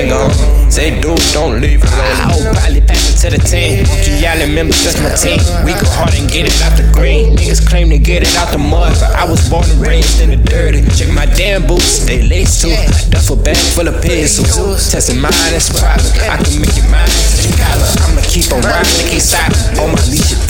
I ain't gone. Say, dude, don't leave alone. I'll probably pass it to the team. You y'all remember just my team. We go hard and get it out the green. Niggas claim to get it out the mud, but I was born and raised in the dirty. Check my damn boots, they laced too. Duffel bag full of pistols. Testing mine, it's private. I can make it mine. I'ma keep on riding, keep silent. On my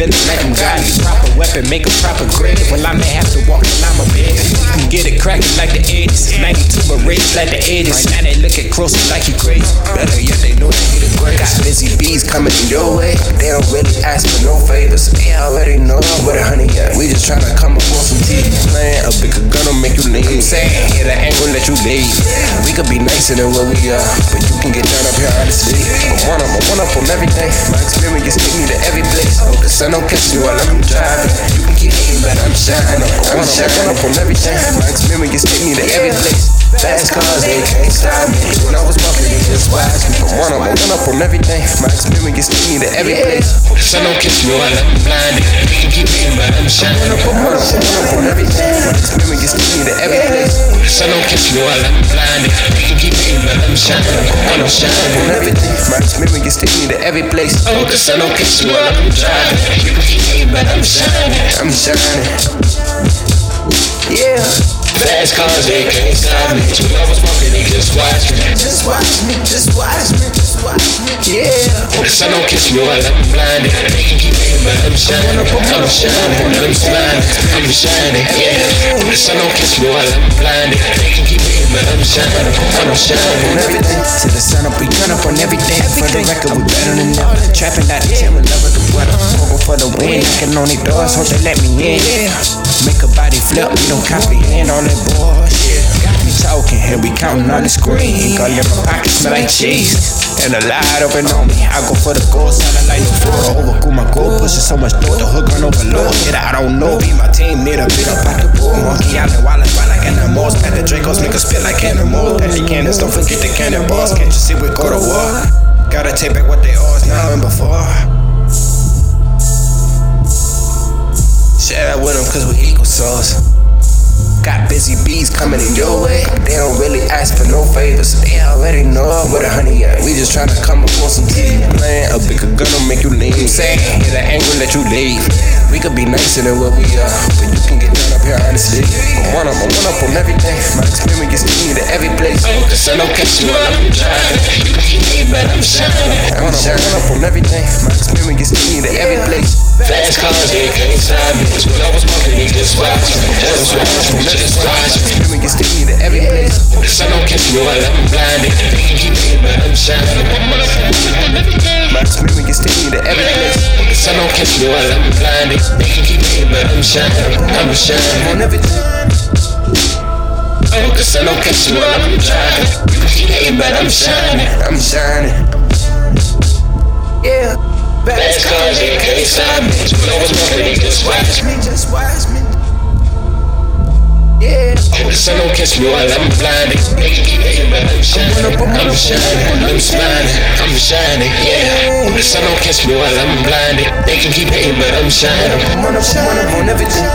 leash, it feeling like I'm godly. Proper weapon, make a proper grade. Well, I may have to walk till I'm a bed. You can get it cracking like the 80s. 92 but raised like the 80s. Now they look at closer like you crazy. Better yet, they know they get it great. Got busy bees coming your way. They don't really ask for no favors. They already know where the honey at. We just tryna come up on some tea. Man, a bigger gun will make you leave. Saying, yeah, that ain't gonna let you leave. We could be nicer than what we are, but you can get down up here honestly. I'm one up, I'm one up on everything. My experience take me to every place. Hope the sun don't catch you while I'm driving. One up, I'm one up on everything. My experience take me to every place. Sun don't catch me while I'm blinded. They can keep hating, but I'm shining. One up, I'm one up on everything. My experience take me to every place. Sun don't catch me while I'm blinded. They can keep hating, but I'm shining. I'm shining. On everything, my experience take me to every place. Oh, the sun don't catch me while I'm driving. You can keep hating, but I'm shining. I'm shining. Yeah. Fast cars, they can't stop me. When I was walking, they just watched me. Just watch me, just watch me, just watch me. Yeah. The sun don't catch me while I'm blinded. They can keep hating, but I'm shining. I'm shining. I'm shining. I'm shining. Yeah. The sun don't catch me while I'm blinded. They can keep hating, but I'm shining. I'm shining. On everything, to the sun up, we turn up on everything. For the record, we better than ever. Trapping out the chill, love of the weather. Smoking for the win, knocking on their doors, hope they let me in. Make a body flip, we don't comprehend all that bullshit. Got me talking, and we counting on the screen. Got in my pocket, smell like cheese. And a light open on me. I go for the gold, sounding like the floor. Overcool my goal, pushing so much dough, the hook on overload. Shit, I don't know. Be my team, need a bit up out the. Monkey Island, wild and like animals. Pet the Dracos, make us spit like animals. Pet the cannons, don't forget the cannonballs. Can't you see we go to war? Gotta take back what they us now and before. Ask for no favors. They already know where the honey at. We just tryna come up on some tea. Man, a bigger gun will make you leave. Say, yeah, that ain't gonna you leave. We could be nicer than what we are, but you can get done up here honestly. I'm one up, I'm one up on everything. My experience take me to every place. Oh, the sun don't me while I'm driving. You keep hating, but I'm shining. I'm I'm one up on everything. My experience take me to every place. Fast cars, they can't stop me. When I was walking, they just watched me. Just watch me, catch me while I'm blinded. They can keep hating, but I'm shining. My experience take me to every place. The sun don't catch me while I'm blinded. They can keep hating, but I'm shining. I'm shining. On everything. Oh, the sun don't catch me while I'm. You can keep hating, but I'm shining. I'm shining. Yeah. Fast cars, they can't stop me. I was walking, they just watched me. me, just watch me. Yeah. Oh, the sun don't catch me while I'm blinded. They can keep hating, but I'm shining. I'm shining. I'm shining. I'm shining. Yeah. Oh, the sun don't catch me while I'm blinded. They can keep hating, but I'm shining. I'm on up, I'm on everything.